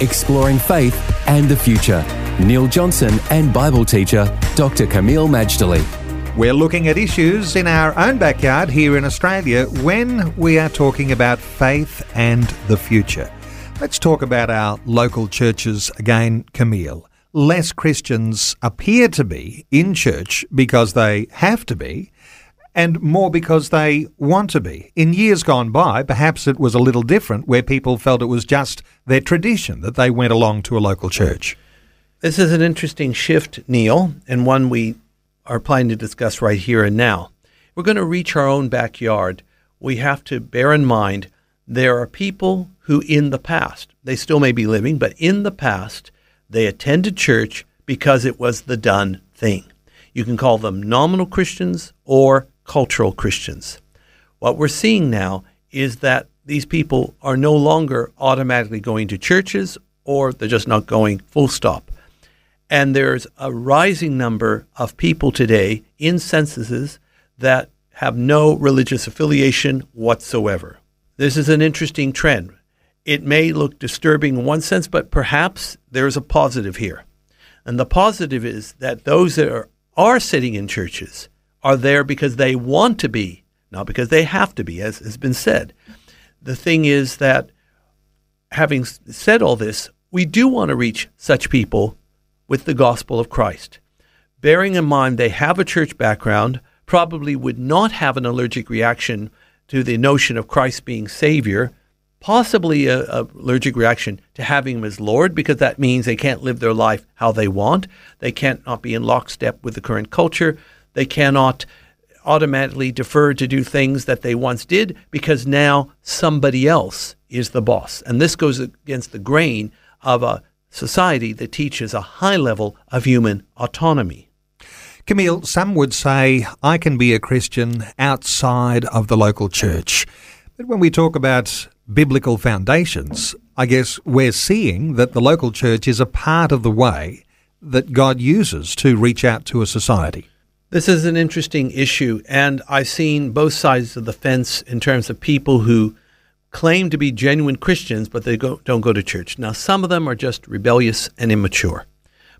exploring faith and the future. Neil Johnson and Bible teacher Dr. Kameel Majdali. We're looking at issues in our own backyard here in Australia when we are talking about faith and the future. Let's talk about our local churches again, Kameel. Less Christians appear to be in church because they have to be, and more because they want to be. In years gone by, perhaps it was a little different where people felt it was just their tradition that they went along to a local church. This is an interesting shift, Neil, and one we are planning to discuss right here and now. We're going to reach our own backyard. We have to bear in mind there are people who, in the past, they still may be living, but in the past, they attended church because it was the done thing. You can call them nominal Christians or cultural Christians. What we're seeing now is that these people are no longer automatically going to churches or they're just not going full stop. And there's a rising number of people today in censuses that have no religious affiliation whatsoever. This is an interesting trend. It may look disturbing in one sense, but perhaps there's a positive here. And the positive is that those that are, are sitting in churches are there because they want to be, not because they have to be, as has been said. The thing is that, having said all this, we do want to reach such people with the gospel of Christ. Bearing in mind they have a church background, probably would not have an allergic reaction to the notion of Christ being Savior, possibly a, allergic reaction to having him as Lord, because that means they can't live their life how they want. They can't not be in lockstep with the current culture. They cannot automatically defer to do things that they once did because now somebody else is the boss. And this goes against the grain of a society that teaches a high level of human autonomy. Kameel, some would say I can be a Christian outside of the local church. But when we talk about biblical foundations, I guess we're seeing that the local church is a part of the way that God uses to reach out to a society. This is an interesting issue, and I've seen both sides of the fence in terms of people who claim to be genuine Christians, but they go, don't go to church. Now, some of them are just rebellious and immature,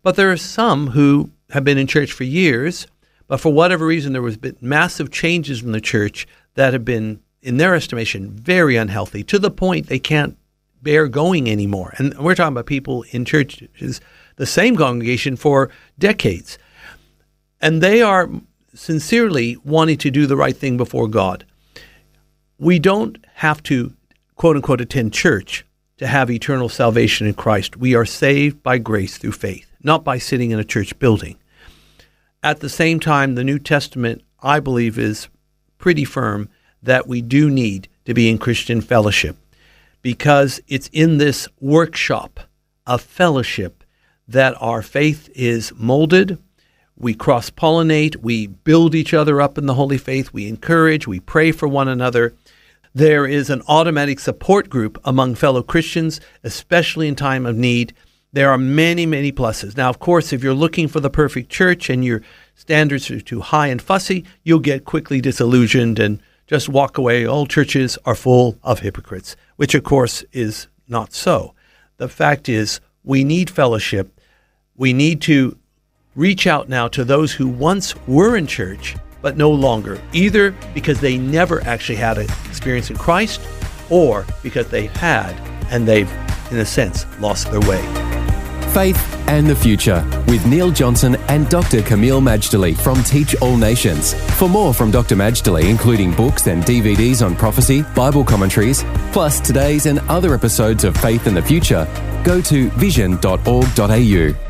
but there are some who have been in church for years, but for whatever reason, there was been massive changes in the church that have been, in their estimation, very unhealthy to the point they can't bear going anymore. And we're talking about people in churches, the same congregation for decades and they are sincerely wanting to do the right thing before God. We don't have to, quote unquote, attend church to have eternal salvation in Christ. We are saved by grace through faith, not by sitting in a church building. At the same time, the New Testament, I believe, is pretty firm that we do need to be in Christian fellowship because it's in this workshop of fellowship that our faith is molded we cross pollinate, we build each other up in the holy faith, we encourage, we pray for one another. There is an automatic support group among fellow Christians, especially in time of need. There are many, many pluses. Now, of course, if you're looking for the perfect church and your standards are too high and fussy, you'll get quickly disillusioned and just walk away. All churches are full of hypocrites, which, of course, is not so. The fact is, we need fellowship. We need to reach out now to those who once were in church but no longer, either because they never actually had an experience in Christ or because they had and they've, in a sense, lost their way. Faith and the Future with Neil Johnson and Dr. Kameel Majdali from Teach All Nations. For more from Dr. Majdali, including books and DVDs on prophecy, Bible commentaries, plus today's and other episodes of Faith and the Future, go to vision.org.au.